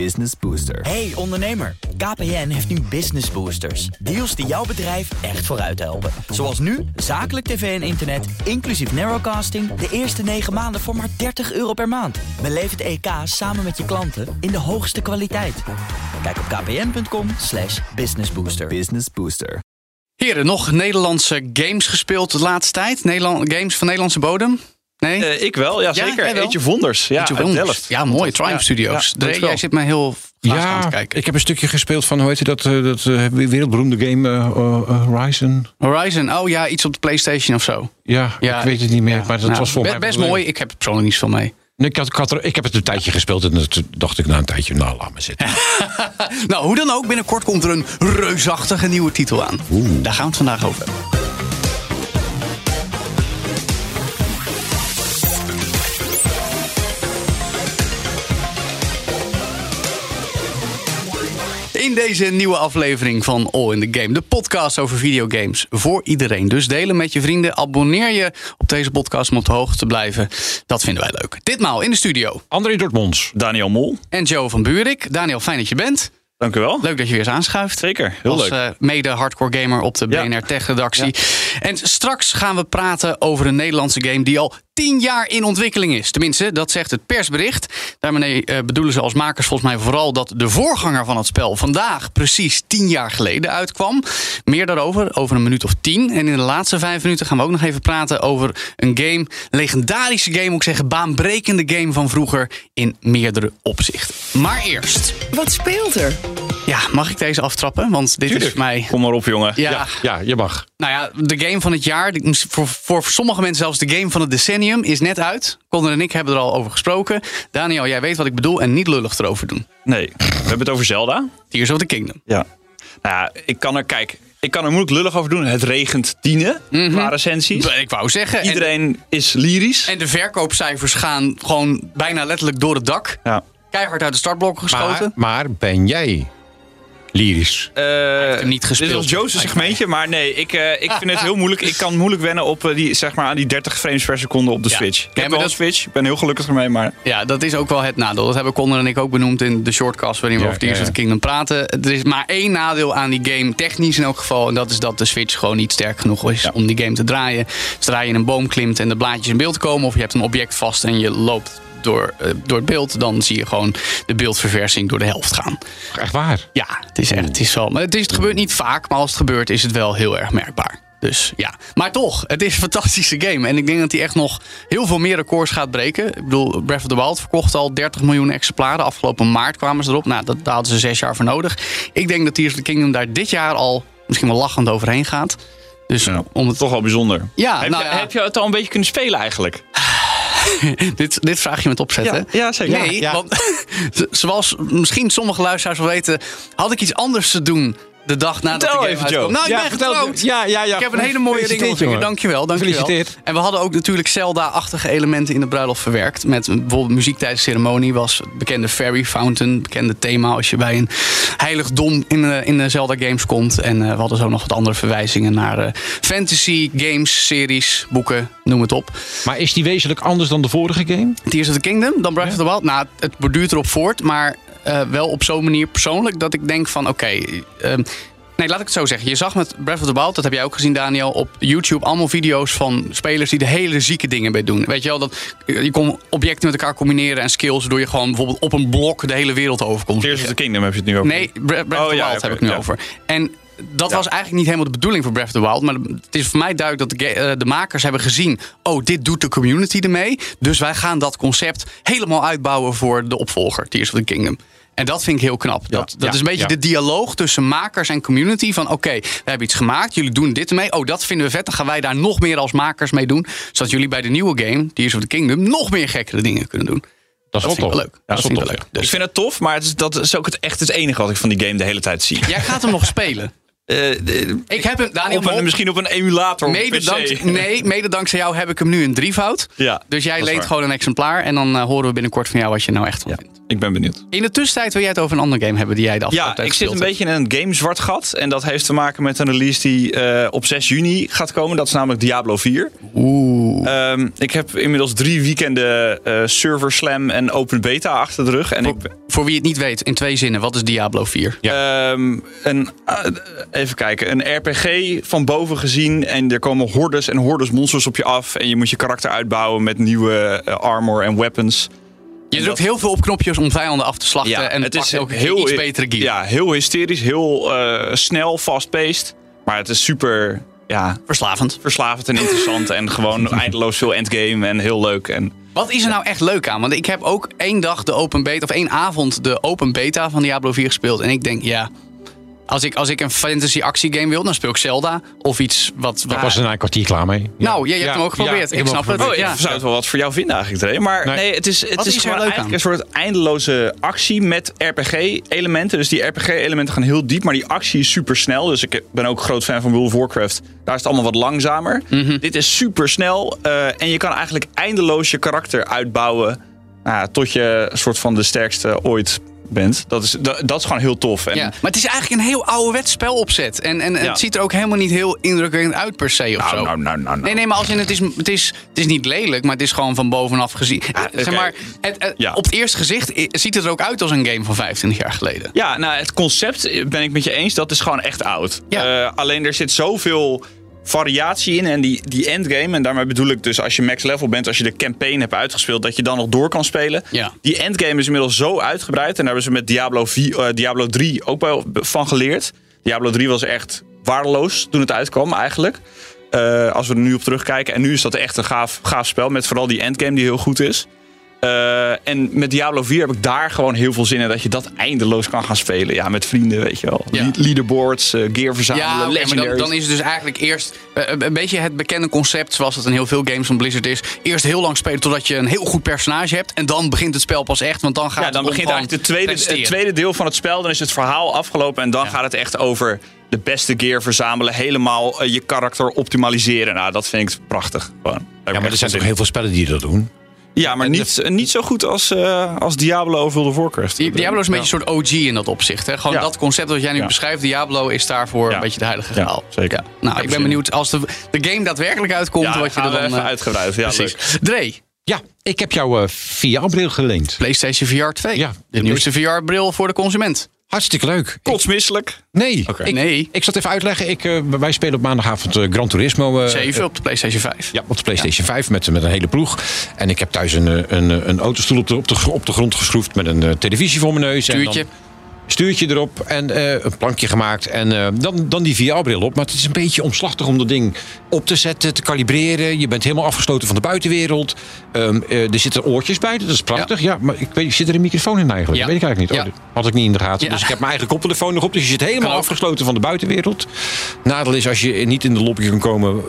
Business Booster. Hey ondernemer, KPN heeft nu Business Boosters. Deals die jouw bedrijf echt vooruit helpen. Zoals nu, zakelijk tv en internet, inclusief narrowcasting... de eerste 9 maanden voor maar 30 euro per maand. Beleef het EK samen met je klanten in de hoogste kwaliteit. Kijk op kpn.com slash businessbooster. Business Booster. Heren, nog Nederlandse games gespeeld de laatste tijd? Nederland, games van Nederlandse bodem? Nee? Eh, ik wel, ja, Ja, zeker. Age of Wonders. Ja, Wonders. Delft. Ja, mooi. Triumph Ja, Studios. ja, jij zit mij heel graag aan te Ja, kijken. ik heb een stukje gespeeld van, hoe heet je dat, eh, dat eh, wereldberoemde game Horizon. Horizon, oh ja, iets op de PlayStation of zo. Ja, Ja, ik weet het niet meer, Ja, maar dat nou, was voor be- mij Best leuk. mooi. Ik heb er persoonlijk niet zoveel mee. Nee, Ik, had, ik, had er, ik heb het een tijdje gespeeld en toen dacht ik na een tijdje, nou laat maar zitten. Nou, hoe dan ook, binnenkort komt er een reusachtige nieuwe titel aan. Daar gaan we het vandaag over hebben. In deze nieuwe aflevering van All in the Game, de podcast over videogames voor iedereen. Dus delen met je vrienden, abonneer je op deze podcast om op de hoogte te blijven. Dat vinden wij leuk. Ditmaal in de studio André Dortmonds. Daniel Mol, en Joe van Buurik. Daniel, fijn dat je bent. dank u wel. Leuk dat je weer eens aanschuift. Zeker, heel Als leuk. eh, mede hardcore gamer op de Ja. BNR Tech redactie. En straks gaan we praten over een Nederlandse game die al tien jaar in ontwikkeling is. Tenminste, dat zegt het persbericht. Daarmee eh, bedoelen ze als makers volgens mij vooral dat de voorganger van het spel vandaag precies tien jaar geleden uitkwam. Meer daarover, over een minuut of tien. En in de laatste vijf minuten gaan we ook nog even praten over een game, legendarische game, moet ik zeggen, baanbrekende game van vroeger in meerdere opzichten. Maar eerst, Wat speelt er? Ja, mag ik deze aftrappen? Want dit is voor mij. Kom maar op, jongen. Ja, Ja, je mag. nou ja, de game van het jaar. die- Voor, voor sommige mensen zelfs de game van het decennium is net uit. Conor en ik hebben er al over gesproken. Daniel, jij weet wat ik bedoel en niet lullig erover doen. Nee, we hebben het over Zelda. Tears of the Kingdom. Ja. Nou ja, ik kan er, kijk, ik kan er moeilijk lullig over doen. Het regent tienen qua recensies. Ik wou zeggen. en- Iedereen is lyrisch. En, de verkoopcijfers gaan gewoon bijna letterlijk door het dak. ja. Keihard uit de startblokken geschoten. Maar, maar ben jij lyrisch? Eh, hem niet gespeeld. Dit was Joe's segmentje, maar nee, ik, eh, ik vind het heel moeilijk. Ik kan moeilijk wennen op eh, die, zeg maar, aan die 30 frames per seconde op de Ja. Switch. Ik Ja, heb maar wel dat- Switch, ik ben heel gelukkig ermee, maar Ja, dat is ook wel het nadeel. Dat hebben Conor en ik ook benoemd in de shortcast waarin we Ja, over Tears ja, of the Kingdom praten. Er is maar één nadeel aan die game, technisch in elk geval. En dat is dat de Switch gewoon niet sterk genoeg is Ja. om die game te draaien. Zodra je in een boom klimt en de blaadjes in beeld komen... of je hebt een object vast en je loopt door, eh, door het beeld... dan zie je gewoon de beeldverversing door de helft gaan. Echt waar? Ja, het is echt. Het, is wel, maar het, is, het gebeurt niet vaak, maar als het gebeurt is het wel heel erg merkbaar. Dus ja, maar toch, het is een fantastische game. En ik denk dat hij echt nog heel veel meer records gaat breken. Ik bedoel, Breath of the Wild verkocht al 30 miljoen exemplaren. Afgelopen maart kwamen ze erop. Nou, dat, daar hadden ze zes jaar voor nodig. Ik denk dat Tears of the Kingdom daar dit jaar al misschien wel lachend overheen gaat. Dus ja, om het, toch wel bijzonder. Ja, heb, nou je, ja. heb je het al een beetje kunnen spelen eigenlijk? dit, dit vraag je met opzetten. Ja, ja, zeker. Nee, Ja. want zoals misschien sommige luisteraars wel weten... had ik iets anders te doen de dag nadat Vertel de game. Nou, ik Ja, ben getrouwd. ja, ja, ja. Ik heb een hele mooie ring jongen. Dankjewel, dankjewel. Gefeliciteerd. En we hadden ook natuurlijk Zelda-achtige elementen in de bruiloft verwerkt. Met bijvoorbeeld muziek tijdens de ceremonie was het bekende Fairy Fountain. Bekende thema als je bij een heiligdom in de, in de Zelda games komt. En eh, we hadden zo nog wat andere verwijzingen naar eh, fantasy games, series, boeken, noem het op. Maar is die wezenlijk anders dan de vorige game? Tears of the Kingdom dan Breath of the Wild. Nou, het borduurt erop voort, maar eh, wel op zo'n manier persoonlijk dat ik denk van oké. ehm, nee, laat ik het zo zeggen. Je zag met Breath of the Wild, dat heb jij ook gezien, Daniel, op YouTube allemaal video's van spelers die de hele zieke dingen bij doen. Weet je wel, dat je kon objecten met elkaar combineren en skills, waardoor je gewoon bijvoorbeeld op een blok de hele wereld over kon Tears of the Kingdom heb je het nu over. Nee, Bre- Breath of Oh, the ja, Wild heb ik nu ja. over. En dat Ja. was eigenlijk niet helemaal de bedoeling voor Breath of the Wild. Maar het is voor mij duidelijk dat de, eh, de makers hebben gezien... oh, dit doet de community ermee. Dus wij gaan dat concept helemaal uitbouwen voor de opvolger, Tears of the Kingdom. En dat vind ik heel knap. Dat, dat ja, is een beetje ja. de dialoog tussen makers en community. Van oké, we hebben iets gemaakt, jullie doen dit ermee. Oh, dat vinden we vet. Dan gaan wij daar nog meer als makers mee doen. Zodat jullie bij de nieuwe game, Tears of the Kingdom... nog meer gekkere dingen kunnen doen. Dat Dat is ik wel leuk. Ja, Dat vind ik wel leuk. Ik Dus vind het tof, maar het is, dat is ook het, echt het enige wat ik van die game de hele tijd zie. jij gaat hem nog spelen. Eh, de- Ik heb hem, Daniel, op een, misschien op een emulator Mede, dank, nee, mede dankzij jou heb ik hem nu in drievoud. Ja, Dus jij is leent waar. gewoon een exemplaar. En dan eh, horen we binnenkort van jou wat je nou echt van Ja. vindt. Ik ben benieuwd. In de tussentijd wil jij het over een andere game hebben die jij de afgelopen Ja, tijd ik zit een beetje in een game zwart gat. En dat heeft te maken met een release die eh, op 6 juni gaat komen. Dat is namelijk Diablo 4. Oeh. Ehm, ik heb inmiddels drie weekenden eh, server slam en open beta achter de rug. En ik, Voor, voor wie het niet weet, in twee zinnen, wat is Diablo 4? Ehm, een, eh, even kijken, een RPG van boven gezien. En er komen hordes en hordes monsters op je af. En je moet je karakter uitbouwen met nieuwe armor en weapons. Je drukt heel veel op knopjes om vijanden af te slachten Ja, en het is ook heel iets betere gear. Ja, heel hysterisch, heel eh, snel, fast-paced. Maar het is super ja, Verslavend. verslavend en interessant. en gewoon eindeloos veel endgame en heel leuk. En Wat is er nou echt leuk aan? Want ik heb ook één dag de open beta, of één avond de open beta van Diablo 4 gespeeld. En ik denk, ja, als ik, als ik een fantasy actiegame wil, dan speel ik Zelda. Of iets wat... wat Ik was er na een kwartier klaar mee. Ja. Nou, jij hebt Ja, hem ook geprobeerd. ja, ik snap het. Oh, ja. ik zou het wel wat voor jou vinden eigenlijk, Dre. Maar nee, Nee. het is, het Wat is, is gewoon leuk eigenlijk aan? een soort eindeloze actie met RPG-elementen. Dus die RPG-elementen gaan heel diep, maar die actie is super snel. Dus ik ben ook groot fan van World of Warcraft. Daar is het allemaal wat langzamer. Mhm. Dit is super snel. eh, en je kan eigenlijk eindeloos je karakter uitbouwen. nou ja, tot je soort van de sterkste ooit bent. Dat is, dat, dat is gewoon heel tof. En Ja, maar het is eigenlijk een heel ouderwets spelopzet. En, en Ja. het ziet er ook helemaal niet heel indrukwekkend uit per se of Nou, zo. nou, nou. Nee, nee, maar als in het is, het, is, het is niet lelijk, maar het is gewoon van bovenaf gezien. zeg oké. maar, het, het- Ja. op het eerste gezicht i- ziet het er ook uit als een game van 25 jaar geleden. Ja, nou, het concept ben ik met je eens. Dat is gewoon echt oud. Eh, alleen er zit zoveel variatie in. En die, die endgame, en daarmee bedoel ik dus als je max level bent, als je de campaign hebt uitgespeeld, dat je dan nog door kan spelen. Ja. Die endgame is inmiddels zo uitgebreid. En daar hebben ze met Diablo, 4, eh, Diablo 3 ook wel van geleerd. Diablo 3 was echt waardeloos toen het uitkwam eigenlijk. Eh, als we er nu op terugkijken. En nu is dat echt een gaaf, gaaf spel. Met vooral die endgame die heel goed is. Eh, en met Diablo 4 heb ik daar gewoon heel veel zin in. Dat je dat eindeloos kan gaan spelen. Ja, met vrienden, weet je wel. Ja. Leaderboards, eh, gear verzamelen, Ja, maar dan, is het dus eigenlijk eerst eh, een beetje het bekende concept, zoals het in heel veel games van Blizzard is. Eerst heel lang spelen totdat je een heel goed personage hebt. En dan begint het spel pas echt, want dan gaat ja, dan begint eigenlijk de tweede, het tweede deel van het spel. Dan is het verhaal afgelopen. En dan Ja. gaat het echt over de beste gear verzamelen. Helemaal je karakter optimaliseren. Nou, dat vind ik prachtig. Gewoon. Ja, maar er zijn toch heel veel spellen die dat doen? Ja, maar niet, niet zo goed als, eh, als Diablo of World of Warcraft. Di- Diablo is een beetje een soort OG in dat opzicht. Hè? Gewoon Ja. dat concept dat jij nu Ja. beschrijft, Diablo is daarvoor Ja. een beetje de heilige Ja, graal. zeker. Nou, ik ben benieuwd als de, de game daadwerkelijk uitkomt, Ja, wat je er dan... eh, uitgebreid. Ja, precies. leuk. Dre, Ja, ik heb jouw eh, VR-bril geleend. PlayStation VR 2. Ja. de nieuwste VR-bril voor de consument. Hartstikke leuk. Kotsmisselijk. Nee, ik, Nee. ik zal het even uitleggen. Ik, eh, wij spelen op maandagavond eh, Gran Turismo. eh, 7 op de PlayStation 5. Ja, op de PlayStation 5 met, met een hele ploeg. En ik heb thuis een, een, een autostoel op de, op, de, op de grond geschroefd met een televisie voor mijn neus. En dan stuurtje erop en eh, een plankje gemaakt. En eh, dan, dan die VR-bril op. Maar het is een beetje omslachtig om dat ding op te zetten, te kalibreren. Je bent helemaal afgesloten van de buitenwereld. Ehm, eh, er zitten oortjes bij, dat is prachtig. Ja, maar ik weet, zit er een microfoon in eigenlijk? Ja. Dat weet ik eigenlijk niet. Oh, had ik niet in de gaten. Dus ik heb mijn eigen koptelefoon nog op. Dus je zit helemaal afgesloten van de buitenwereld. Nadeel is als je niet in de lobby kan komen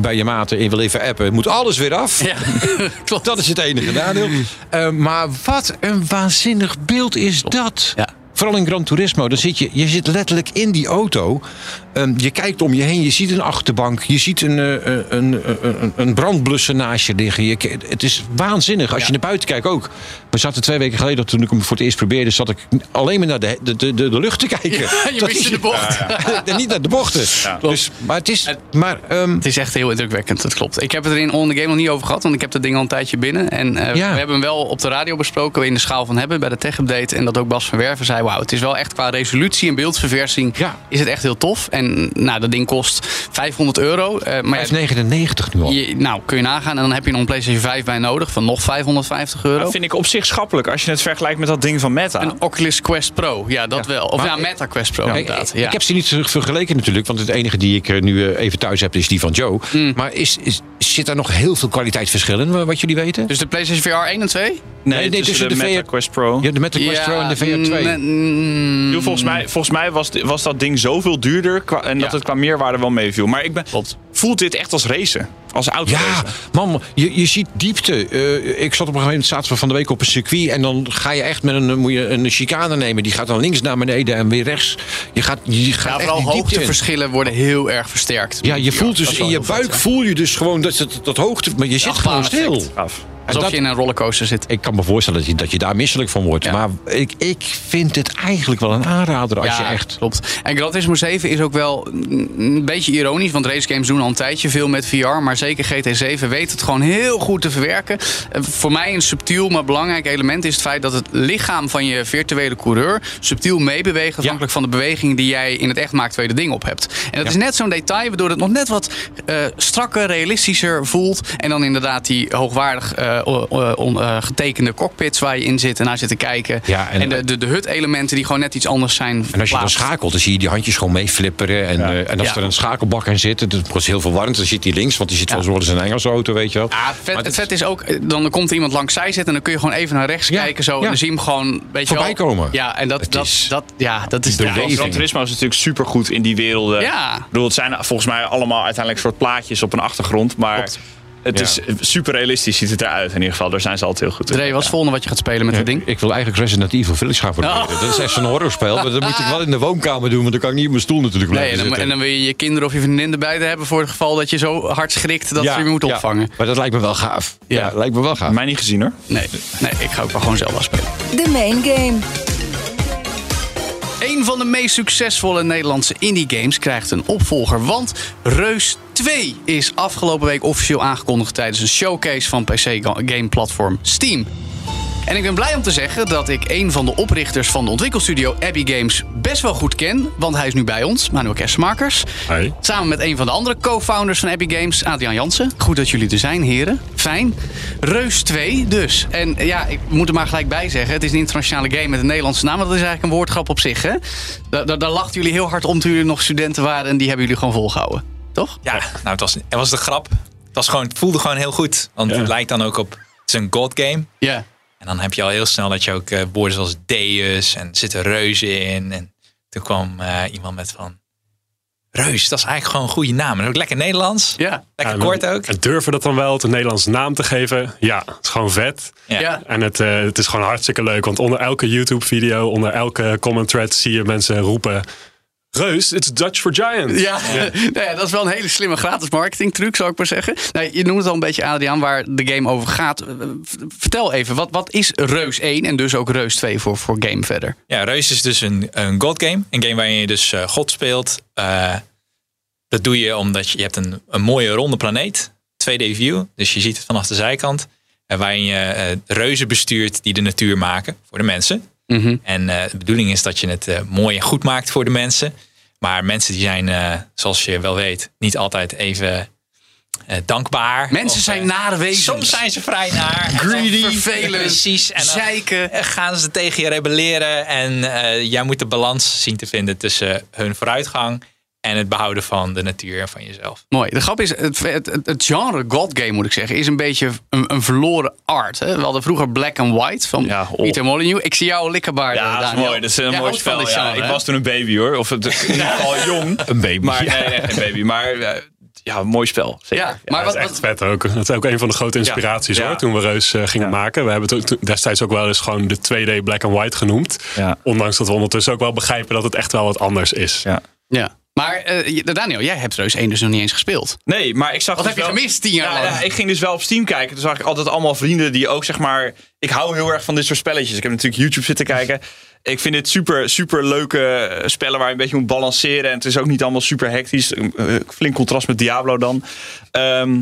bij je maten en je wil even appen, moet alles weer af. Dat is het enige nadeel. Eh, maar wat een waanzinnig beeld is dat. Ja. Vooral in Gran Turismo, dan zit je, je zit letterlijk in die auto. Ehm, je kijkt om je heen, je ziet een achterbank, je ziet een, eh, een, een, een, een brandblusser naast je liggen. Je, het is waanzinnig. Als je naar buiten kijkt ook. We zaten twee weken geleden, toen ik hem voor het eerst probeerde, zat ik alleen maar naar de, de, de, de, lucht te kijken. je Dat miste is- de bocht. Niet naar de bochten. Dus, maar het is. Maar, ehm, Het is echt heel indrukwekkend, dat klopt. Ik heb het er in On The Game nog niet over gehad, want ik heb dat ding al een tijdje binnen. En we hebben hem wel op de radio besproken, in de schaal van hebben, bij de Tech Update. En dat ook Bas van Werven zei, wauw. Het is wel echt qua resolutie en beeldverversing ja. is het echt heel tof. En nou, dat ding kost 500 euro. Uh, is 99 nu al. Nou, kun je nagaan. En dan heb je nog een PlayStation 5 bij nodig van nog 550 euro. Dat vind ik op zich schappelijk als je het vergelijkt met dat ding van Meta. Een Oculus Quest Pro, ja, dat wel. Of ja, Meta Quest Pro ja, inderdaad. Ik, heb ze niet vergeleken natuurlijk, want het enige die ik eh, nu eh, even thuis heb is die van Joe. Mm. Maar is, is, zit daar nog heel veel kwaliteitsverschil in, wat jullie weten? Dus de PlayStation VR 1 en 2? Nee, nee, tussen, de, VR... Meta Quest Pro. Ja, de Meta Quest Pro en de VR 2. Mm. Volgens, mij, volgens mij was, was dat ding zoveel duurder en dat het qua meerwaarde wel meeviel. Maar ik ben, voelt dit echt als racen? Als auto. Ja, man, je, je ziet diepte. Eh, ik zat op een gegeven moment zaten we van de week op een circuit. En dan ga je echt met een, eh, moet je een chicane nemen. Die gaat dan links naar beneden en weer rechts. Je gaat, je gaat ja, hoogteverschillen worden heel erg versterkt. Ja, je voelt dus in je buik voel je dus gewoon dat, dat, dat hoogte. Maar je zit gewoon stil. Af. Alsof dat- je in een rollercoaster zit. Ik kan me voorstellen dat je, dat je daar misselijk van wordt. Ja. Maar ik, ik vind het eigenlijk wel een aanrader als je echt... Klopt. En Gran Turismo 7 is ook wel een beetje ironisch. Want racegames doen al een tijdje veel met VR. Maar zeker GT7 weet het gewoon heel goed te verwerken. Eh, Voor mij een subtiel maar belangrijk element is het feit dat het lichaam van je virtuele coureur subtiel meebeweegt. Afhankelijk van de beweging die jij in het echt maakt waar je de ding op hebt. En dat is net zo'n detail waardoor het nog net wat eh, strakker, realistischer voelt. En dan inderdaad die hoogwaardig eh, getekende cockpits waar je in zit en naar zit te kijken. Ja, en- en de, de, de hut-elementen die gewoon net iets anders zijn. En als je dan schakelt, dan zie je die handjes gewoon meeflipperen. En, eh, en als Ja. er een schakelbak in zit, het wordt heel verwarrend. Dan zit hij links, want die zit wel zoals in een Engelse auto, weet je wel. Ja, het vet, het vet is ook, eh, dan komt er iemand langs zij zitten en dan kun je gewoon even naar rechts Ja, kijken. Zo, ja. en dan zie je hem gewoon weet je Voorbij wel. komen. Ja, en dat, Het dat, is- dat, ja, dat is Die ja, beleving. Gran Turismo is natuurlijk super goed in die werelden. Ja. Ik bedoel, het zijn volgens mij allemaal uiteindelijk soort plaatjes op een achtergrond. Maar Klopt. Het Ja. is super realistisch ziet het eruit in ieder geval. Daar zijn ze altijd heel goed in. Dre, wat is het volgende wat je gaat spelen met het ding? Ik wil eigenlijk Resident Evil Village gaan proberen. Oh. Dat is echt zo'n horrorspel. Maar dat moet ik wel in de woonkamer doen, want dan kan ik niet op mijn stoel natuurlijk Nee, blijven en dan, en dan wil je je kinderen of je vriendin erbij te hebben voor het geval dat je zo hard schrikt dat ze je moet ja. opvangen. Maar dat lijkt me wel gaaf. Ja. Ja, lijkt me wel gaaf. Mij niet gezien hoor. Nee, nee, ik ga ook wel gewoon zelf wel spelen. De main game. Een van de meest succesvolle Nederlandse indie games krijgt een opvolger. Want Reus 2 is afgelopen week officieel aangekondigd tijdens een showcase van PC-gameplatform Steam. En ik ben blij om te zeggen dat ik een van de oprichters van de ontwikkelstudio Abbey Games best wel goed ken. Want hij is nu bij ons, Manuel Kersenmakers. Hi. Samen met een van de andere co-founders van Abbey Games, Adriaan Jansen. Goed dat jullie er zijn, heren. Fijn. Reus 2 dus. En ja, ik moet er maar gelijk bij zeggen. Het is een internationale game met een Nederlandse naam. Maar dat is eigenlijk een woordgrap op zich, hè? Daar, daar, daar lachten jullie heel hard om toen jullie nog studenten waren. En die hebben jullie gewoon volgehouden. Toch? Ja, nou, het was, het was de grap. Het, was gewoon, het voelde gewoon heel goed. Want Ja. het lijkt dan ook op... Het is een god game. Ja. En dan heb je al heel snel dat je ook eh, woorden zoals Deus en er zitten reuzen in. En toen kwam eh, iemand met van... Reus, dat is eigenlijk gewoon een goede naam. En ook lekker Nederlands. Ja. Lekker Ja, kort ook. En durven dat dan wel, het een Nederlandse naam te geven? Ja, het is gewoon vet. Ja. Ja. En het, eh, het is gewoon hartstikke leuk. Want onder elke YouTube-video, onder elke comment thread zie je mensen roepen... Reus, it's Dutch for giant. Ja, Nou ja, dat is wel een hele slimme gratis marketingtruc, zou ik maar zeggen. Nou, je noemt het al een beetje, Adriaan, waar de game over gaat. Eh, Vertel even, wat, wat is Reus 1 en dus ook Reus 2 voor, voor game verder? Ja, Reus is dus een, een god game. Een game waarin je dus eh, god speelt. Eh, dat doe je omdat je, je hebt een, een mooie ronde planeet. 2D view. Dus je ziet het vanaf de zijkant. En waarin je eh, reuzen bestuurt die de natuur maken voor de mensen. En eh, de bedoeling is dat je het eh, mooi en goed maakt voor de mensen. Maar mensen die zijn, eh, zoals je wel weet, niet altijd even dankbaar. Mensen Of, zijn nare wezens. Soms zijn ze vrij naar. Greedy, vervelend, Precies. En zeiken. gaan ze tegen je rebelleren. En jij moet de balans zien te vinden tussen hun vooruitgang en het behouden van de natuur en van jezelf. Mooi. De grap is, het, het, genre God Game, moet ik zeggen, is een beetje een, een verloren art. Hè? We hadden vroeger Black and White van Ja, oh. Peter Molyneux. Ik zie jou likkerbaar. Ja, dat is mooi. Dat is een mooi spel. Ja, ik was toen een baby hoor. Of het, in ieder geval jong. Een baby. Maar ja. nee, nee, geen baby. Maar eh, ja, een mooi spel. Zeker. Ja, maar dat wat, is echt wat, vet ook. Dat is ook een van de grote inspiraties Ja. hoor, toen we Reus eh, gingen Ja. maken. We hebben het destijds ook wel eens gewoon de 2D black and white genoemd. Ja. Ondanks dat we ondertussen ook wel begrijpen dat het echt wel wat anders is. Ja. ja. Maar eh, Daniel, jij hebt Reus 1 dus nog niet eens gespeeld. Nee, maar ik zag Wat dus heb je gemist tien jaar Ja, lang? ja, ik ging dus wel op Steam kijken. Toen zag ik altijd allemaal vrienden die ook zeg maar... Ik hou heel erg van dit soort spelletjes. Ik heb natuurlijk YouTube zitten kijken. Ik vind dit super, super leuke eh, spellen waar je een beetje moet balanceren. En het is ook niet allemaal super hectisch. Eh, Flink contrast met Diablo dan. Ehm,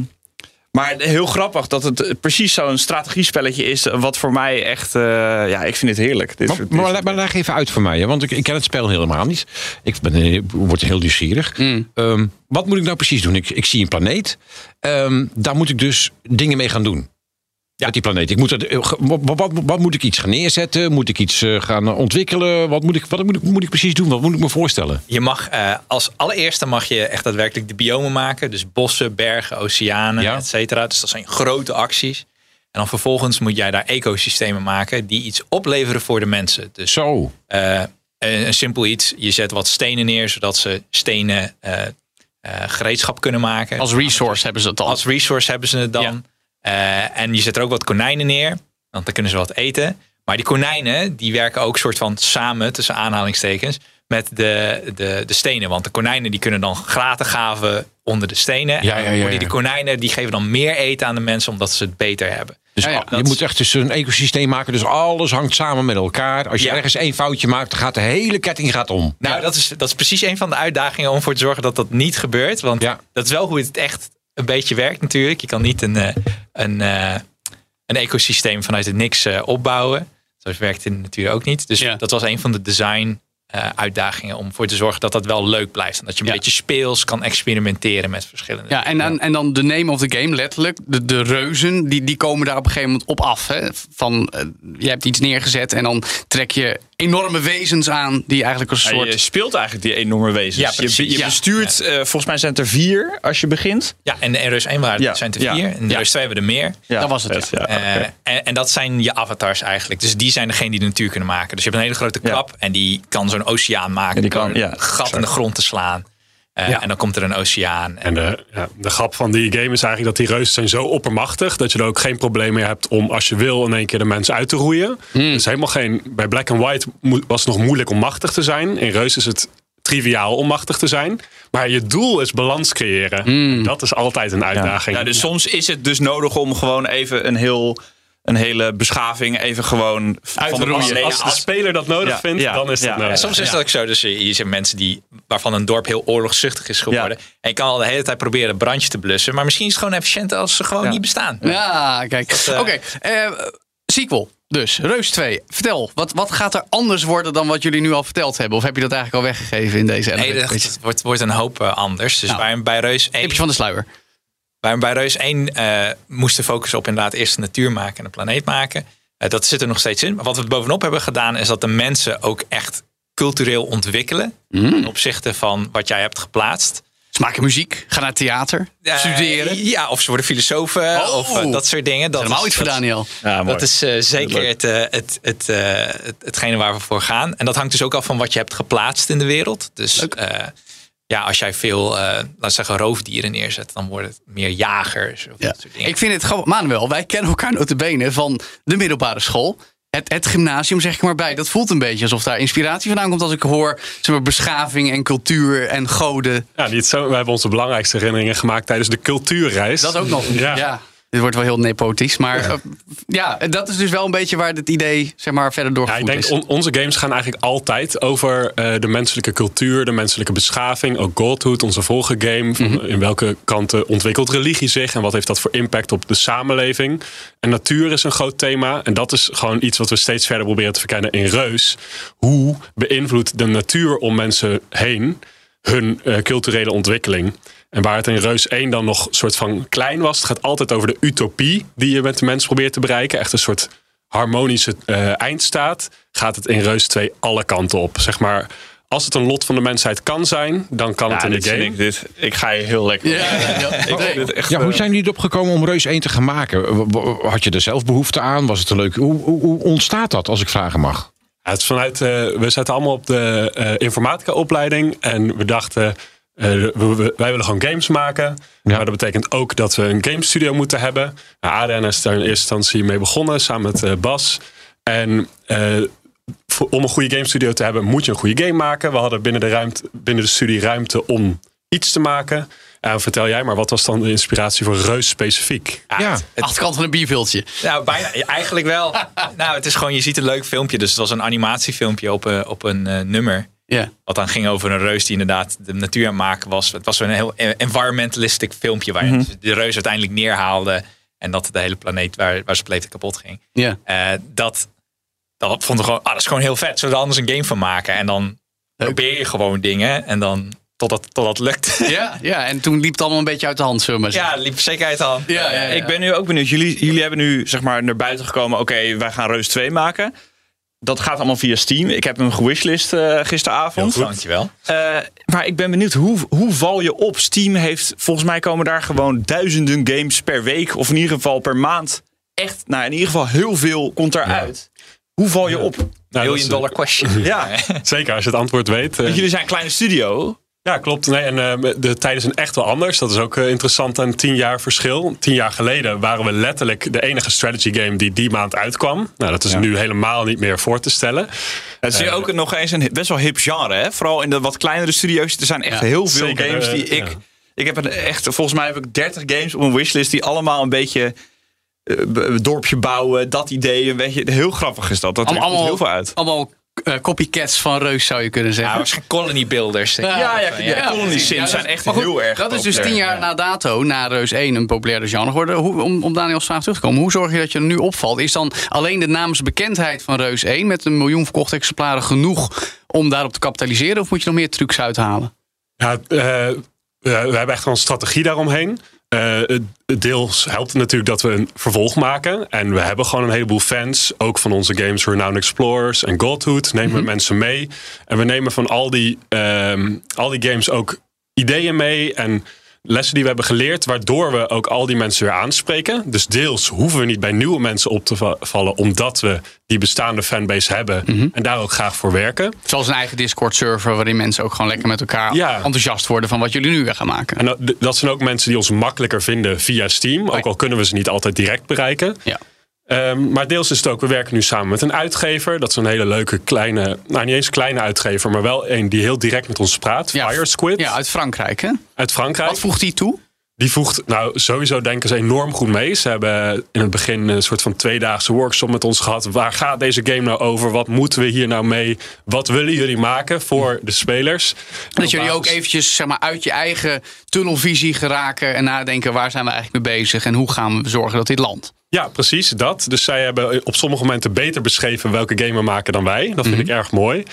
maar heel grappig dat het precies zo'n strategiespelletje is. Wat voor mij echt... eh, ja, ik vind het heerlijk. Dit, Maar, maar, leg- maar leg even uit voor mij, hè, want ik, ik ken het spel helemaal niet. Ik ben, word heel nieuwsgierig. Ehm, wat moet ik nou precies doen? Ik, ik zie een planeet. Ehm, daar moet ik dus dingen mee gaan doen. Met die planeet. Ik moet het, eh, wat, wat, wat moet ik iets gaan neerzetten? Moet ik iets eh, gaan eh, ontwikkelen? Wat, moet ik, wat moet, ik, moet ik precies doen? Wat moet ik me voorstellen? Je mag eh, als allereerste mag je echt daadwerkelijk de biomen maken. Dus bossen, bergen, oceanen, Ja. et cetera. Dus dat zijn grote acties. En dan vervolgens moet jij daar ecosystemen maken die iets opleveren voor de mensen. Dus Zo. eh, een, een simpel iets. Je zet wat stenen neer, zodat ze stenen eh, eh, gereedschap kunnen maken. Als resource hebben ze het al. Als resource hebben ze het dan. Ja. Eh, en je zet er ook wat konijnen neer, want dan kunnen ze wat eten. Maar die konijnen, die werken ook soort van samen, tussen aanhalingstekens, met de, de, de stenen. Want de konijnen die kunnen dan graten gaven onder de stenen. Ja, ja, en ja, die, konijnen die geven dan meer eten aan de mensen, omdat ze het beter hebben. Dus Ja, je moet echt dus een ecosysteem maken. Dus alles hangt samen met elkaar. Als je Ja. ergens één foutje maakt, dan gaat de hele ketting gaat om. Nou, dat, is, dat is precies een van de uitdagingen om voor te zorgen dat dat niet gebeurt. Want Ja. dat is wel hoe het echt een beetje werkt natuurlijk. Je kan niet een, eh, een, eh, een ecosysteem vanuit het niks eh, opbouwen. Zo werkt het natuurlijk ook niet. Dus Ja. dat was een van de design eh, uitdagingen om voor te zorgen dat dat wel leuk blijft. En dat je een Ja. beetje speels kan experimenteren met verschillende Ja, en, dan- en dan de name of the game, letterlijk. De, de reuzen, die, die komen daar op een gegeven moment op af. Hè? Van, je hebt iets neergezet en dan trek je enorme wezens aan... die eigenlijk een Ja, soort... je speelt eigenlijk die enorme wezens. Ja, je, je Ja. bestuurt, eh, volgens mij zijn het er vier als je begint. Ja, en in Reus 1 waren Ja. zijn er vier. En in Ja. Reus 2 hebben we er meer. Ja, Dat was het, vet, ja. ja. Eh, en, en dat zijn je avatars eigenlijk. Dus die zijn degene die de natuur kunnen maken. Dus je hebt een hele grote Ja. klap en die kan zo'n oceaan maken. Ja, die kan- een ja, gat in de grond te slaan. Eh, Ja. En dan komt er een oceaan. En, En de, ja, de grap van die game is eigenlijk dat die reuzen zijn zo oppermachtig dat je er ook geen probleem meer hebt om als je wil in één keer de mensen uit te roeien. Dus helemaal geen. Bij Black and White was het nog moeilijk om machtig te zijn. In Reus is het triviaal om machtig te zijn. Maar je doel is balans creëren. En Dat is altijd een uitdaging. Ja, dus soms is het dus nodig om gewoon even een heel een hele beschaving even gewoon Uit van te de roeien. Nee, Als de speler dat nodig Ja, vindt, ja, dan is het ja. nodig. Soms is dat ook zo. Dus je je ziet mensen die, waarvan een dorp heel oorlogszuchtig is geworden. Ja. En je kan al de hele tijd proberen een brandje te blussen. Maar misschien is het gewoon efficiënter als ze gewoon Ja. niet bestaan. Ja, kijk. eh, Oké, eh, sequel. Dus, Reus 2. Vertel, wat, wat gaat er anders worden dan wat jullie nu al verteld hebben? Of heb je dat eigenlijk al weggegeven in deze Nee, dat, het wordt, wordt een hoop eh, anders. Dus Nou. bij, bij Reus 1 Tipje van de sluier. Bij, bij Reus 1 eh moesten focussen op inderdaad eerst de natuur maken en de planeet maken. Eh, dat zit er nog steeds in. Maar wat we bovenop hebben gedaan is dat de mensen ook echt cultureel ontwikkelen. Mm. Ten opzichte van wat jij hebt geplaatst. Ze maken muziek, gaan naar theater, Eh, studeren. Ja, of ze worden filosofen Oh. of eh, dat soort dingen. Dat Helemaal is- iets voor Daniel. Ja. Dat is eh, zeker het, het, het, eh, het, hetgene waar we voor gaan. En dat hangt dus ook af van wat je hebt geplaatst in de wereld. Dus eh, ja, als jij veel, eh laten we zeggen, roofdieren neerzet, dan worden het meer jagers. Of Ja. dat soort dingen. Ik vind het gewoon, Manuel, wij kennen elkaar notabene van de middelbare school. Het, het gymnasium zeg ik maar bij. Dat voelt een beetje alsof daar inspiratie vandaan komt als ik hoor zeg maar, beschaving en cultuur en goden. Ja, niet zo. We hebben onze belangrijkste herinneringen gemaakt tijdens de cultuurreis. Dat ook nog. Ja. Ja. Dit wordt wel heel nepotisch. Maar eh, ja, dat is dus wel een beetje waar het idee zeg maar, verder Ja, ik doorgevoerd denk on- onze games gaan eigenlijk altijd over eh, de menselijke cultuur, de menselijke beschaving. Ook Godhood, onze volgende game. Van In welke kanten ontwikkelt religie zich en wat heeft dat voor impact op de samenleving? En natuur is een groot thema. En dat is gewoon iets wat we steeds verder proberen te verkennen in Reus. Hoe beïnvloedt de natuur om mensen heen hun eh, culturele ontwikkeling? En waar het in Reus 1 dan nog soort van klein was, het gaat altijd over de utopie die je met de mens probeert te bereiken. Echt een soort harmonische eh, eindstaat, gaat het in Reus 2 alle kanten op. Zeg maar, als het een lot van de mensheid kan zijn, dan kan het in de game. ik, dit, ik ga je heel lekker. Ja. Ik dit echt, Ja, hoe eh, zijn jullie erop gekomen om Reus 1 te gaan maken? Had je er zelf behoefte aan? Was het een leuk? Hoe, hoe, hoe ontstaat dat, als ik vragen mag? Ja, het is vanuit, eh, we zaten allemaal op de eh, informatica-opleiding en we dachten, we- we- wij willen gewoon games maken. Ja. Maar dat betekent ook dat we een game studio moeten hebben. Nou, ADN is daar in eerste instantie mee begonnen, samen met eh, Bas. En eh, voor- om een goede game studio te hebben, moet je een goede game maken. We hadden binnen de, ruimte, binnen de studie ruimte om iets te maken. En vertel jij maar, wat was dan de inspiratie voor Reus specifiek? Ja. Achterkant van een bierviltje. Nou, bijna, ja, eigenlijk wel. nou, het is gewoon, je ziet een leuk filmpje. Dus het was een animatiefilmpje op, een- op een eh, nummer. Ja. Wat dan ging over een reus die inderdaad de natuur aan het maken was. Het was een heel environmentalistic filmpje. Waar je de reus uiteindelijk neerhaalde. En dat de hele planeet waar, waar zijn planeet kapot ging. Ja. Eh, dat, dat vonden we gewoon, ah, dat is gewoon heel vet. Zullen we er anders een game van maken? En dan probeer je gewoon dingen. En dan totdat, totdat het lukt. Ja, ja, en toen liep het allemaal een beetje uit de hand, zullen we maar zeggen. ja, liep zeker uit de hand. Ja, ja, ja. Ik ben nu ook benieuwd. Jullie, jullie hebben nu zeg maar naar buiten gekomen. Oké, wij gaan Reus 2 maken. Dat gaat allemaal via Steam. Ik heb hem gewishlist eh gisteravond. Dankjewel. Eh, maar ik ben benieuwd, hoe, hoe val je op? Steam heeft, volgens mij komen daar gewoon duizenden games per week. Of in ieder geval per maand. Echt, nou in ieder geval heel veel komt eruit. Hoe val je op? Nou, is, dollar question. Ja, Zeker, als je het antwoord weet. eh, want jullie zijn een kleine studio. Ja, klopt. Nee, en eh, de tijden zijn echt wel anders. Dat is ook eh, interessant aan tien jaar verschil. Tien jaar geleden waren we letterlijk de enige strategy game die die maand uitkwam. Nou, dat is nu helemaal niet meer voor te stellen. Het is Eh, ook nog eens een best wel hip genre. Hè? Vooral in de wat kleinere studio's. Er zijn echt Ja, heel veel zeker, games die ik... ja. Ik heb een echt, volgens mij heb ik 30 games op een wishlist die allemaal een beetje dorpje bouwen, dat idee. Weet je, heel grappig is dat. Dat Allemaal- komt heel veel uit. Allemaal eh, copycats van Reus zou je kunnen Ja, zeggen. waarschijnlijk colony builders. Ja, Ja, ja, ja, Colony. Sims Ja, zijn echt goed, heel erg Dat is dus tien jaar ja. na dato, na Reus 1, een populairder genre geworden. Hoe, om, om Daniels vraag terug te komen, hoe zorg je dat je er nu opvalt? Is dan alleen de naamsbekendheid van Reus 1 met een miljoen verkochte exemplaren genoeg om daarop te kapitaliseren? Of moet je nog meer trucs uithalen? Ja, eh, we hebben echt wel een strategie daaromheen. Eh, het- deels helpt het natuurlijk dat we een vervolg maken. En we hebben gewoon een heleboel fans. Ook van onze games Renowned Explorers en Godhood. Nemen we mensen mee. En we nemen van al die, ehm, al die games ook ideeën mee. En lessen die we hebben geleerd. Waardoor we ook al die mensen weer aanspreken. Dus deels hoeven we niet bij nieuwe mensen op te va- vallen. Omdat we die bestaande fanbase hebben. En daar ook graag voor werken. Zoals een eigen Discord-server waarin mensen ook gewoon lekker met elkaar Ja. enthousiast worden van wat jullie nu weer gaan maken. En dat, dat zijn ook mensen die ons makkelijker vinden via Steam. Ook al kunnen we ze niet altijd direct bereiken. Ja. Ehm, maar deels is het ook, we werken nu samen met een uitgever. Dat is een hele leuke kleine, nou niet eens kleine uitgever, maar wel een die heel direct met ons praat. Ja. Fire Squid Ja, uit Frankrijk, hè? uit Frankrijk. Wat voegt die toe? Die voegt nou sowieso denken ze enorm goed mee. Ze hebben in het begin een soort van tweedaagse workshop met ons gehad. Waar gaat deze game nou over? Wat moeten we hier nou mee? Wat willen jullie maken voor de spelers? Dat jullie ook eventjes zeg maar, uit je eigen tunnelvisie geraken en nadenken waar zijn we eigenlijk mee bezig en hoe gaan we zorgen dat dit landt. Ja, precies dat. Dus zij hebben op sommige momenten beter beschreven welke game we maken dan wij. Dat vind ik erg mooi.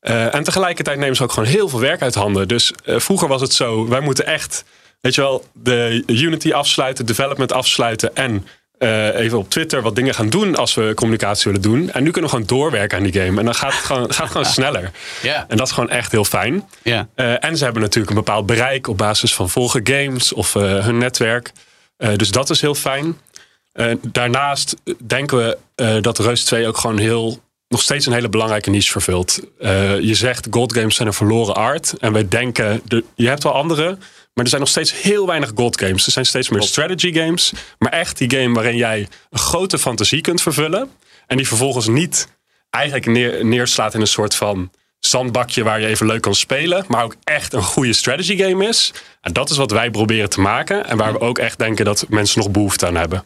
Eh, en tegelijkertijd nemen ze ook gewoon heel veel werk uit handen. Dus eh, vroeger was het zo, wij moeten echt, weet je wel, de Unity afsluiten, development afsluiten en eh, even op Twitter wat dingen gaan doen als we communicatie willen doen. En nu kunnen we gewoon doorwerken aan die game. En dan gaat het gewoon, gaat het gewoon sneller. En dat is gewoon echt heel fijn. En ze hebben natuurlijk een bepaald bereik op basis van volge games of hun netwerk. Dus dat is heel fijn. Eh, daarnaast denken we eh, dat Reus 2 ook gewoon heel, nog steeds een hele belangrijke niche vervult. Eh, je zegt gold games zijn een verloren art. En wij denken, de, je hebt wel andere, maar er zijn nog steeds heel weinig gold games. Er zijn steeds meer strategy games. Maar echt die game waarin jij een grote fantasie kunt vervullen. En die vervolgens niet eigenlijk neer, neerslaat in een soort van zandbakje waar je even leuk kan spelen. Maar ook echt een goede strategy game is. En dat is wat wij proberen te maken. En waar we ook echt denken dat mensen nog behoefte aan hebben.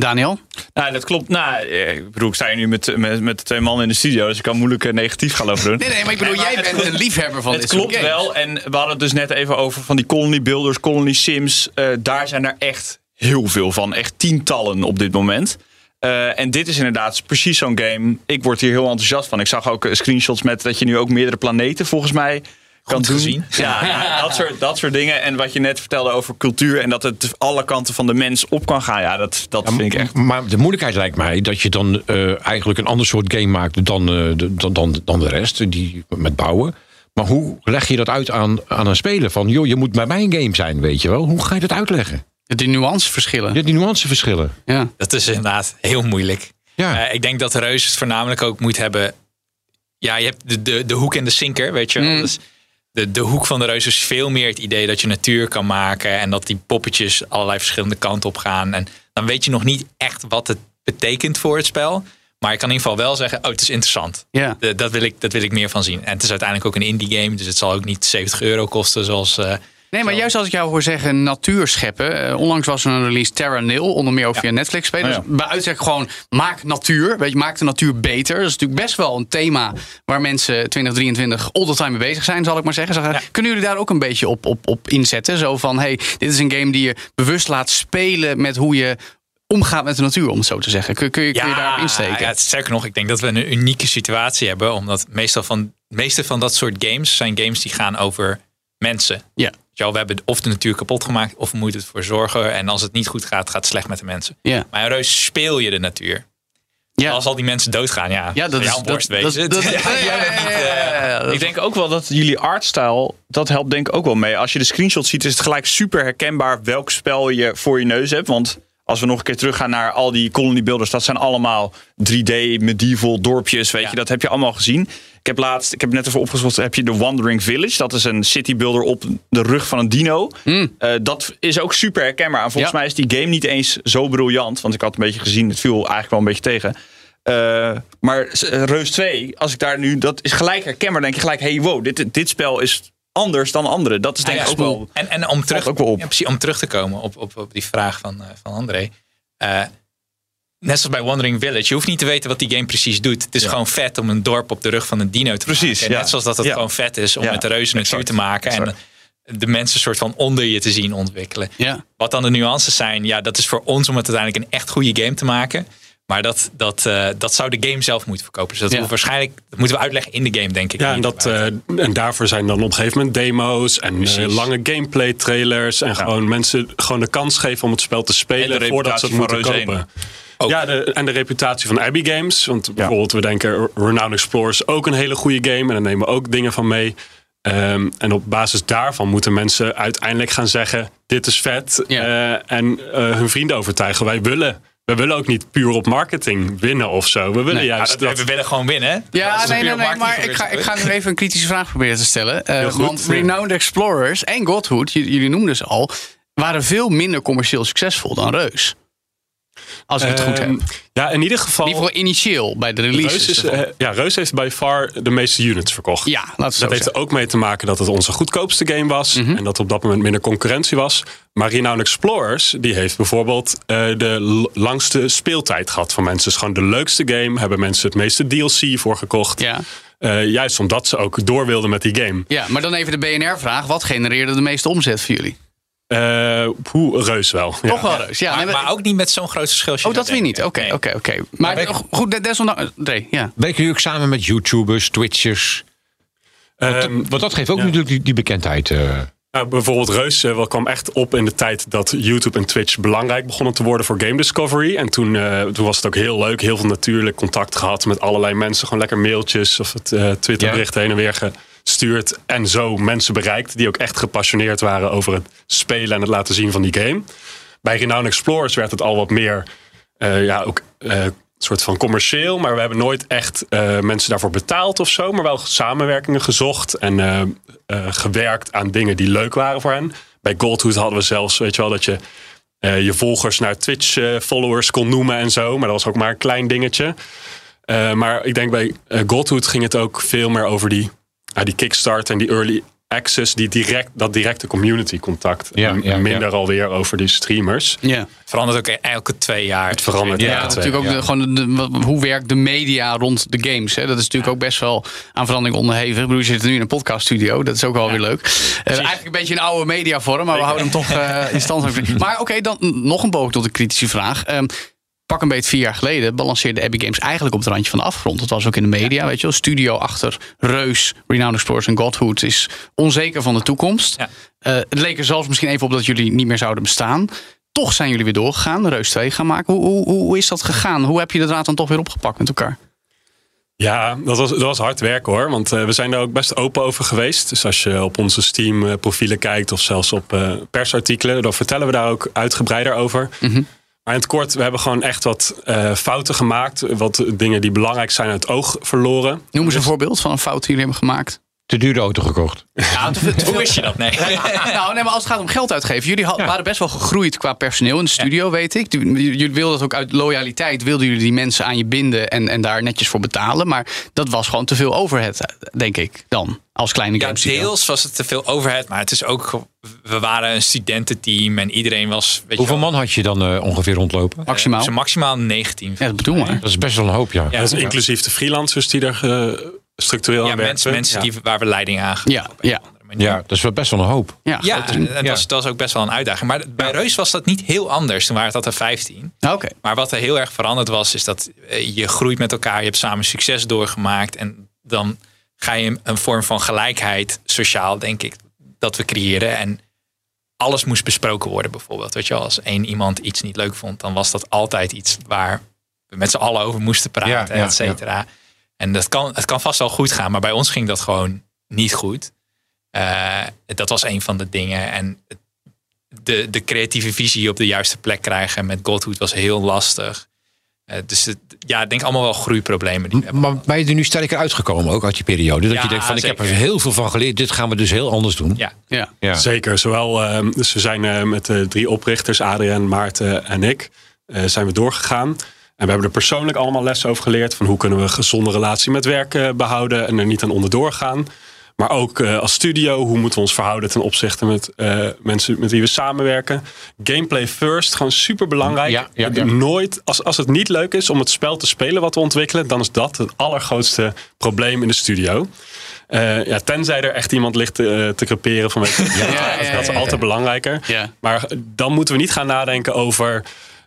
Daniel? Nou, dat klopt. Nou, eh, ik bedoel, ik sta hier nu met, met, met twee mannen in de studio, dus ik kan moeilijk eh, negatief gaan over doen. Nee, nee, maar ik bedoel, jij bent een liefhebber van het dit klopt games. wel. En we hadden het dus net even over van die colony builders, colony sims. Eh, daar zijn er echt heel veel van. Echt tientallen op dit moment. En dit is inderdaad precies zo'n game. Ik word hier heel enthousiast van. Ik zag ook screenshots met dat je nu ook meerdere planeten volgens mij kan doen. gezien. Ja, ja, dat, soort, dat soort dingen. En wat je net vertelde over cultuur en dat het alle kanten van de mens op kan gaan. Ja, dat, dat vind ik echt. Maar de moeilijkheid lijkt mij dat je dan eh, eigenlijk een ander soort game maakt dan, eh, de, dan, dan, dan de rest, die met bouwen. Maar hoe leg je dat uit aan, aan een speler? Van, joh, je moet bij mij een game zijn, weet je wel. Hoe ga je dat uitleggen? Die nuanceverschillen. Ja, die nuanceverschillen. Ja. Dat is inderdaad heel moeilijk. Ja. Eh, ik denk dat de Reus het voornamelijk ook moet hebben. Ja, je hebt de, de, de hoek en de sinker, weet je wel. Mm. Dus de, de hoek van de Reus is veel meer het idee dat je natuur kan maken. En dat die poppetjes allerlei verschillende kanten op gaan. En dan weet je nog niet echt wat het betekent voor het spel. Maar je kan in ieder geval wel zeggen, oh, het is interessant. Ja. De- dat, wil ik, dat wil ik meer van zien. En het is uiteindelijk ook een indie game. Dus het zal ook niet 70 euro kosten zoals... eh, Nee, maar juist als ik jou hoor zeggen natuur scheppen. eh, onlangs was er een release Terra Nil, onder meer ook via Netflix spelen. Ja. Dus bij uitstek gewoon maak natuur. Weet je, maak de natuur beter. Dat is natuurlijk best wel een thema waar mensen 2023 all the time mee bezig zijn, zal ik maar zeggen. Zeg, Kunnen jullie daar ook een beetje op, op, op inzetten? Zo van, hey, dit is een game die je bewust laat spelen met hoe je omgaat met de natuur, om het zo te zeggen. Kun, kun je, kun je daarop insteken? Ja, sterker nog, ik denk dat we een unieke situatie hebben. Omdat meestal van, meeste van dat soort games zijn games die gaan over mensen. Ja. We hebben of de natuur kapot gemaakt of we moeten het voor zorgen. En als het niet goed gaat, gaat het slecht met de mensen. Ja. Maar in Reus speel je de natuur. Ja. Als al die mensen doodgaan, ja, Ja, dat is dat- weet je. dat- ja, eh, dat Ik denk ook wel dat jullie artstyle, dat helpt denk ik ook wel mee. Als je de screenshot ziet, is het gelijk super herkenbaar welk spel je voor je neus hebt. Want als we nog een keer teruggaan naar al die colony builders, dat zijn allemaal 3D medieval dorpjes, weet Ja. je, dat heb je allemaal gezien. Ik heb laatst, ik heb net even opgezocht, heb je de Wandering Village. Dat is een city builder op de rug van een dino. Eh, dat is ook super herkenbaar. En volgens Ja. mij is die game niet eens zo briljant, want ik had een beetje gezien, het viel eigenlijk wel een beetje tegen. Eh, maar eh, Reus 2, als ik daar nu, dat is gelijk herkenbaar. denk je gelijk, hey, wow, dit, dit spel is anders dan andere. Dat is denk ik Ja, ook wel. En, en om, terug, ook wel op. Ja, precies, om terug te komen op, op, op die vraag van, van André. Net zoals bij Wandering Village, je hoeft niet te weten wat die game precies doet. Het is gewoon vet om een dorp op de rug van een dino te Precies, maken. ja. Net zoals dat het Ja. gewoon vet is om met de reuze natuur exact, te maken. exact. En de mensen soort van onder je te zien ontwikkelen. Ja. Wat dan de nuances zijn, ja, dat is voor ons om het uiteindelijk een echt goede game te maken. Maar dat, dat, eh, dat zou de game zelf moeten verkopen. Dus dat, Ja. we waarschijnlijk, dat moeten we uitleggen in de game, denk ik. Ja, en, dat, eh, en daarvoor zijn dan op een gegeven moment demo's en eh, lange gameplay trailers. En gewoon mensen gewoon de kans geven om het spel te spelen voordat ze het moeten kopen. Ja, de, en de reputatie van Abbey Games. Want bijvoorbeeld, we denken Renowned Explorers ook een hele goede game. En daar nemen we ook dingen van mee. Ehm, en op basis daarvan moeten mensen uiteindelijk gaan zeggen: dit is vet. Ja. eh, en eh, hun vrienden overtuigen. Wij willen, we willen ook niet puur op marketing winnen of zo. We willen Nee. Ja, juist dat, dat. we willen gewoon winnen. Ja, nee, nee, maar ik ga, ik ga nu even een kritische vraag proberen te stellen. Eh, goed. want Renowned Explorers en Godhood, jullie noemden ze al, waren veel minder commercieel succesvol dan Reus. Als ik het goed Ehm, heb. Ja, in ieder geval. In ieder geval initieel bij de releases. Reus, is, ervan. eh, ja, Reus heeft by far de meeste units verkocht. ja, laten we Dat heeft er ook mee te maken dat het onze goedkoopste game was. Mhm. En dat op dat moment minder concurrentie was. Maar Renowned Explorers, die heeft bijvoorbeeld eh, de langste speeltijd gehad van mensen. Het is gewoon de leukste game. Hebben mensen het meeste DLC voor gekocht. Ja. Eh, juist omdat ze ook door wilden met die game. ja, maar dan even de BNR-vraag. Wat genereerde de meeste omzet voor jullie? Eh hoe reus wel. Ja. Toch wel Reus. Ja, maar, ook niet met zo'n groot verschil. oh, dat weer niet. Oké, oké, oké. Maar Maar goed, de- desondanks... Nee, ja. Werken jullie ook samen met YouTubers, Twitchers? Ehm, Want dat geeft ook ja. natuurlijk die, die bekendheid. eh. Nou, bijvoorbeeld Reus eh, wel kwam echt op in de tijd dat YouTube en Twitch belangrijk begonnen te worden voor game discovery. En toen, eh, toen was het ook heel leuk, heel veel natuurlijk contact gehad met allerlei mensen. Gewoon lekker mailtjes of het eh Twitterbericht heen en weer gestuurd. En zo mensen bereikt die ook echt gepassioneerd waren over het spelen en het laten zien van die game. Bij Renowned Explorers werd het al wat meer, eh, ja, ook eh, soort van commercieel. Maar we hebben nooit echt eh, mensen daarvoor betaald of zo. Maar wel samenwerkingen gezocht en gewerkt aan dingen die leuk waren voor hen. Bij Goldhood hadden we zelfs, weet je wel, dat je je volgers naar Twitch-followers kon noemen en zo. Maar dat was ook maar een klein dingetje. Maar ik denk bij Goldhood ging het ook veel meer over die, ja, die Kickstarter en die early access, die direct, dat directe community contact. Ja, en ja, minder ja. alweer over die streamers. ja. Het verandert ook elke twee jaar. Het verandert Ja, elke twee natuurlijk ook de, gewoon de, hoe werkt de media rond de games. Hè? Dat is natuurlijk ook best wel aan verandering onderhevig. Ik bedoel, je zit nu in een podcaststudio. Dat is ook wel weer leuk. Eh, eigenlijk een beetje een oude mediavorm, maar we houden hem toch eh, in stand. Maar oké, dan nog een boog tot een kritische vraag. Ehm, pak een beetje vier jaar geleden balanceerde Abbey Games eigenlijk op het randje van de afgrond. Dat was ook in de media, weet je wel. Studio achter Reus, Renowned Explorers en Godhood is onzeker van de toekomst. Ja. Eh, het leek er zelfs misschien even op dat jullie niet meer zouden bestaan. Toch zijn jullie weer doorgegaan, Reus 2 gaan maken. Hoe, hoe, hoe is dat gegaan? Hoe heb je de draad dan toch weer opgepakt met elkaar? Ja, dat was, dat was hard werk hoor. Want eh, we zijn daar ook best open over geweest. Dus als je op onze Steam eh, profielen kijkt of zelfs op persartikelen, dan vertellen we daar ook uitgebreider over. Mhm. Maar in het kort, we hebben gewoon echt wat eh, fouten gemaakt. Wat dingen die belangrijk zijn uit het oog verloren. Noem eens een voorbeeld van een fout die jullie hebben gemaakt. Te dure auto gekocht. Ja, Hoe wist je dat? Nee. nou, nee, maar als het gaat om geld uitgeven. Jullie had- waren best wel gegroeid qua personeel in de studio, weet ik. Jullie wilden dat ook uit loyaliteit. Wilden jullie die mensen aan je binden en, en daar netjes voor betalen. Maar dat was gewoon te veel overhead, denk ik, dan. Als kleine Ja, deels was het te veel overhead, maar het is ook. We waren een studententeam en iedereen was. Weet Hoeveel je man had je dan eh, ongeveer rondlopen? Maximaal. Zo maximaal 19. Ja, dat bedoel maar. Dat is best wel een hoop, ja. Ja, dat is inclusief de freelancers die er eh, structureel Ja, aan mensen, werken. mensen Ja. die, waar we leiding aan Ja, een ja. of andere manier. Ja, dat is wel best wel een hoop. Ja, Ja, Ja. was, dat was ook best wel een uitdaging. Maar bij Reus was dat niet heel anders. Toen waren het dat er 15. Nou, Oké. Maar wat er heel erg veranderd was, is dat eh, je groeit met elkaar. Je hebt samen succes doorgemaakt. En dan ga je een vorm van gelijkheid, sociaal denk ik, dat we creëren. En alles moest besproken worden bijvoorbeeld. Weet je als één iemand iets niet leuk vond, dan was dat altijd iets waar we met z'n allen over moesten praten, Ja, ja, et cetera. En dat kan, het kan vast wel goed gaan, maar bij ons ging dat gewoon niet goed. Eh, dat was een van de dingen. En de, de creatieve visie op de juiste plek krijgen met Godhood was heel lastig. Eh, dus het, ja, ik denk allemaal wel groeiproblemen die we hebben. Maar ben je er nu sterker uitgekomen, ook uit die periode? Dat Ja, je denkt van, ik heb er heel veel van geleerd. Dit gaan we dus heel anders doen. Ja, Ja. Ja. Zeker, zowel, ehm, dus we zijn eh, met de drie oprichters, Adriaan, Maarten en ik, eh, zijn we doorgegaan. En we hebben er persoonlijk allemaal lessen over geleerd. Van hoe kunnen we een gezonde relatie met werk eh, behouden en er niet aan onderdoor gaan. Maar ook eh, als studio, hoe moeten we ons verhouden ten opzichte met eh, mensen met wie we samenwerken. Gameplay first, gewoon super belangrijk. Ja, ja, ja. Nooit, als, als het niet leuk is om het spel te spelen wat we ontwikkelen, dan is dat het allergrootste probleem in de studio. Ja, tenzij er echt iemand ligt te, te creperen ja, dat is altijd belangrijker. Maar dan moeten we niet gaan nadenken over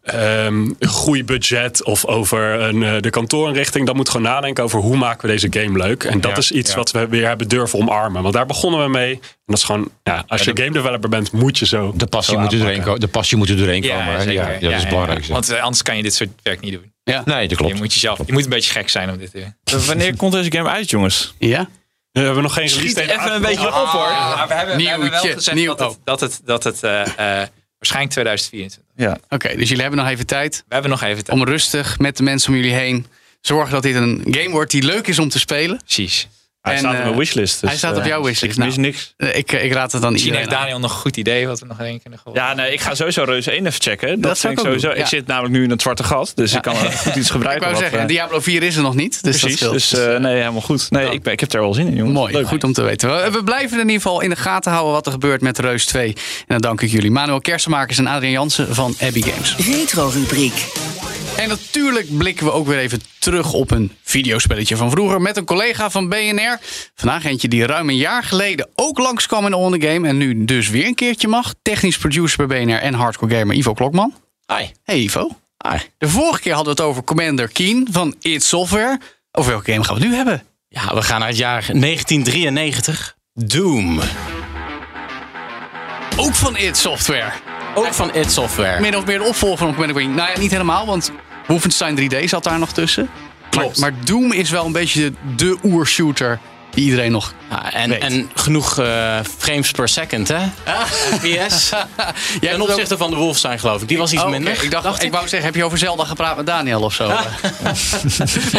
ehm groeibudget of over een, eh, de kantoorinrichting. Dan moeten we gewoon nadenken over hoe maken we deze game leuk. En dat Ja, is iets ja. wat we weer hebben durven omarmen. Want daar begonnen we mee. En dat is gewoon, ja, als je game developer bent, moet je zo. De passie, zo moet er doorheen komen, de passie moet er doorheen komen. zeker. Ja, ja, dat is het belangrijkste. Want eh, anders kan je dit soort werk niet doen. nee, dat klopt. Je moet, jezelf, je moet een beetje gek zijn om dit te doen. Wanneer komt deze game uit, jongens? Ja? We hebben nog geen Schiet release date even een beetje op, hoor. maar we hebben, we hebben wel gezegd nieuw- dat het, dat het, dat het eh, eh, waarschijnlijk 2024. Ja. Oké, dus jullie hebben nog even tijd We hebben nog even tijd. om rustig met de mensen om jullie heen zorgen dat dit een game wordt die leuk is om te spelen. Precies. Hij En, staat op eh, mijn wishlist. dus, hij staat op eh, jouw wishlist. Ik mis Nou. niks. Eh, Ik, ik raad het dan Misschien iedereen heeft aan. Daniel nog een goed idee wat we nog één kunnen gehoord. Ja, nee, ik ga sowieso Reuze 1 even checken. Dat, Dat zou vind ik ik sowieso. doen, Ik zit namelijk nu in het zwarte gat, dus ik kan er goed iets Ik gebruiken. wou wat, zeggen, eh, Diablo 4 is er nog niet. Dus precies. dat. Dus eh, nee, helemaal goed. Nee, ik, ben, ik heb er wel zin in, jongens. Mooi, Leuk. goed om te weten. We, we blijven in ieder geval in de gaten houden wat er gebeurt met Reus 2. En dan dank ik jullie. Manuel Kersenmakers en Adrian Jansen van Abbey Games. Retro-rubriek. En natuurlijk blikken we ook weer even terug op een videospelletje van vroeger met een collega van BNR. Vandaag eentje die ruim een jaar geleden ook langskwam in On The Game en nu dus weer een keertje mag. Technisch producer bij BNR en hardcore gamer Ivo Klokman. Hi. Hey Ivo. Hi. De vorige keer hadden we het over Commander Keen van id Software. Over welke game gaan we het nu hebben? Ja, we gaan naar het jaar 1993. Doom. Ook van id Software. Ook van id Software. Min of meer de opvolger van Commander Keen. Nou ja, niet helemaal, want Wolfenstein 3D zat daar nog tussen. Klopt. Maar, maar Doom is wel een beetje de, de oershooter die iedereen nog Ja, en, Weet. en genoeg eh, frames per second, hè? FPS. Jij Ten opzichte van de Wolfenstein, geloof ik. Die was iets Oh, minder. Ik dacht, ik wou zeggen, heb je over Zelda gepraat met Daniel of zo? Maar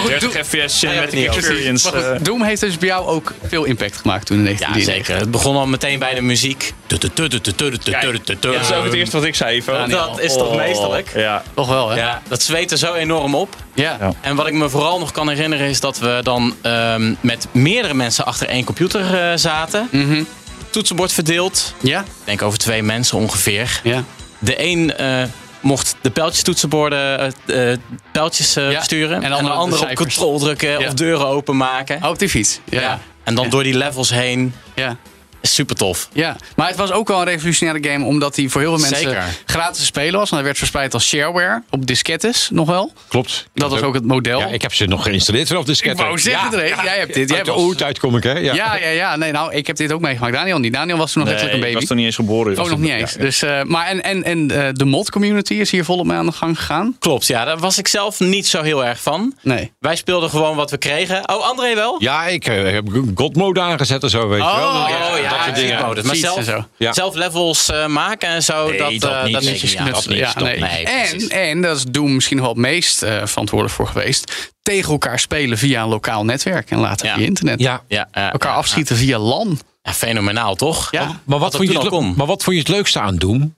goed, 30 Doom- FPS Cinematic. Experience. eh, Doom heeft dus bij jou ook veel impact gemaakt toen in Ja, 1993. zeker. Het begon al meteen bij de muziek. Dat is ook het eerste wat ik zei, Ivo. Dat is toch meesterlijk? Ja, Toch wel, hè? Ja, dat zweette zo enorm op. Ja. En wat ik me vooral nog kan herinneren is dat we dan ehm, met meerdere mensen achter één computer eh, zaten. Mhm. Toetsenbord verdeeld. Ja? Ik denk over twee mensen ongeveer. Ja. De een eh, mocht de pijltjestoetsenborden eh, eh, pijltjes Ja, sturen. en En de de andere andere de op control drukken Ja. of deuren openmaken. Oh, op die fiets. Ja. Ja. Ja. En dan Ja. door die levels heen. ja. Super tof. Ja, maar het was ook wel een revolutionaire game, omdat hij voor heel veel mensen Zeker. gratis te spelen was. En hij werd verspreid als shareware op diskettes nog wel. Klopt. Dat was ook het model. Ja, ik heb ze nog geïnstalleerd vanaf de Ik wou zeggen, ja, jij hebt dit. Jij Uit de oertijd kom ik, hè? Ja. Ja, ja, ja. Nee, nou, ik heb dit ook meegemaakt. Daniel niet. Daniel was toen nog nee, letterlijk een ik baby. was toen niet eens geboren. Oh, Was nog niet eens. Dus, eh, maar en, en, en eh, de mod community is hier volop mee aan de gang gegaan? Klopt, ja. Daar was ik zelf niet zo heel erg van. Nee. Wij speelden gewoon wat we kregen. Oh, André wel? Ja, ik eh, heb God mode aangezet en zo, weet je wel. Oh, ja, Oh ja, dat soort dingen. mode. Maar zelf, en zo. Ja. zelf levels eh, maken en zo. Nee, dat, dat eh, niet. dat Netjes niet. Ja, dat Ja, niet. nee. En, en, dat is Doom misschien nog wel het meest eh, verantwoordelijk voor geweest. Tegen elkaar spelen via een lokaal netwerk en later Ja. via internet. Ja. Elkaar afschieten via LAN. Ja, fenomenaal, toch? Ja. Maar Wat vond je het, maar wat vond je het leukste aan Doom?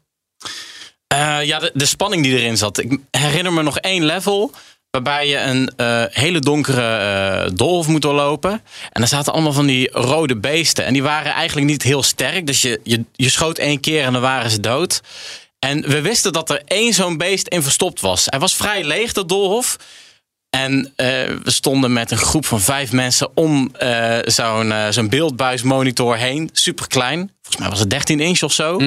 Eh, ja, de, de spanning die erin zat. Ik herinner me nog één level. Waarbij je een eh, hele donkere eh doolhof moet doorlopen. En er zaten allemaal van die rode beesten. En die waren eigenlijk niet heel sterk. Dus je, je, je schoot één keer en dan waren ze dood. En we wisten dat er één zo'n beest in verstopt was. Hij was vrij leeg, dat doolhof. En eh, we stonden met een groep van vijf mensen om zo'n zo'n beeldbuismonitor heen. Super klein. Volgens mij was het 13 inch of zo.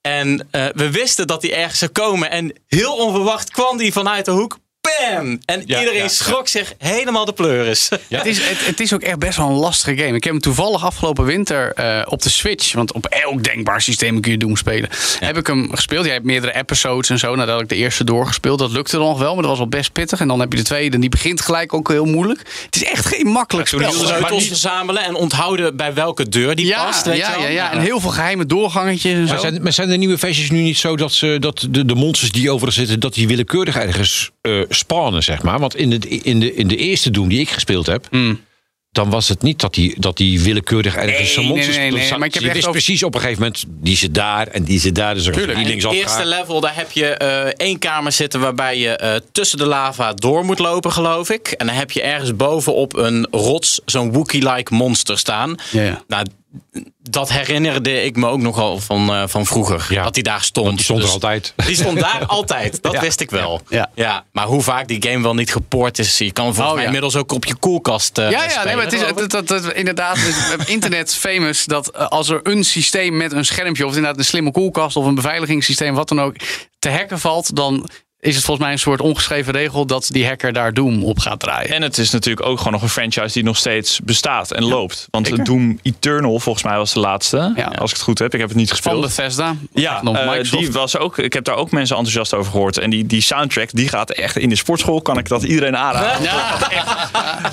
En eh, we wisten dat hij ergens zou komen. En heel onverwacht kwam die vanuit de hoek. Bam! En Ja, iedereen ja, schrok zich helemaal de pleuris. Het, is, het, het is ook echt best wel een lastige game. Ik heb hem toevallig afgelopen winter eh, op de Switch. Want op elk denkbaar systeem kun je Doom spelen. Heb ik hem gespeeld. Jij hebt meerdere episodes en zo. Nadat ik de eerste doorgespeeld. Dat lukte dan nog wel. Maar dat was wel best pittig. En dan heb je de tweede. En die begint gelijk ook heel moeilijk. Het is echt geen makkelijk spel. ze- Sleutels verzamelen en onthouden bij welke deur die Ja, past. Weet ja, je wel? ja, ja. En heel veel geheime doorgangetjes en zo. Maar zijn, maar zijn de nieuwe versies nu niet zo dat, ze, dat de, de monsters die overal zitten... dat die willekeurig ergens eh spawnen, zeg maar? Want in de, in de, in de eerste Doom die ik gespeeld heb... dan was het niet dat hij dat die willekeurig ergens Nee, zijn nee, monsters... nee, nee, zat- maar ik heb je wist over- precies op een gegeven moment... die zit daar en die zit daar. Dus er Tuurlijk. die En linksaf het eerste level, daar heb je eh, één kamer zitten waarbij je eh, tussen de lava door moet lopen, geloof ik. En dan heb je ergens bovenop een rots zo'n Wookiee-like monster staan. Ja, ja. Nou, dat herinnerde ik me ook nogal van, eh, van vroeger. Ja. Dat hij daar stond. Die stond er Dus altijd. Die stond daar altijd. Dat Ja. wist ik wel. Ja. Ja. maar hoe vaak die game wel niet gepoord is. Je kan volgens Oh, mij ja. inmiddels ook op je koelkast eh Ja, ja nee, maar het is geloof ik. dat, dat, dat- inderdaad internet famous dat eh, als er een systeem met een schermpje of inderdaad een slimme koelkast of een beveiligingssysteem wat dan ook te hacken valt, dan is het volgens mij een soort ongeschreven regel dat die hacker daar Doom op gaat draaien. En het is natuurlijk ook gewoon nog een franchise die nog steeds bestaat en loopt. Want Doom Eternal volgens mij was de laatste. Ja. Als ik het goed heb. Ik heb het niet Van gespeeld. Bethesda. Ja, Microsoft. die was ook, ik heb daar ook mensen enthousiast over gehoord. En die, die soundtrack die gaat echt in de sportschool. Kan ik dat iedereen aanraden.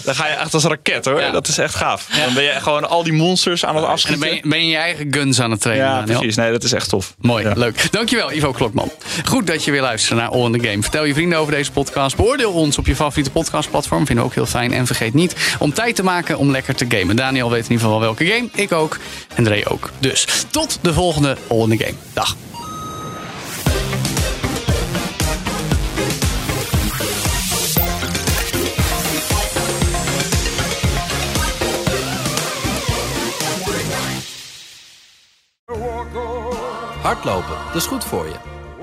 Dan ga je echt als raket hoor. Dat is echt gaaf. Dan ben je gewoon al die monsters aan het En dan afschieten. ben je, ben je je eigen guns aan het trainen. ja, precies. Nee, dat is echt tof. Mooi, leuk. Dankjewel, Ivo Klokman. Goed dat je weer luistert naar All Game. Vertel je vrienden over deze podcast. Beoordeel ons op je favoriete podcastplatform. Vinden we ook heel fijn. En vergeet niet om tijd te maken om lekker te gamen. Daniel weet in ieder geval wel welke game. Ik ook. En Dre ook. Dus tot de volgende All in the Game. Dag. Hardlopen, dat is goed voor je.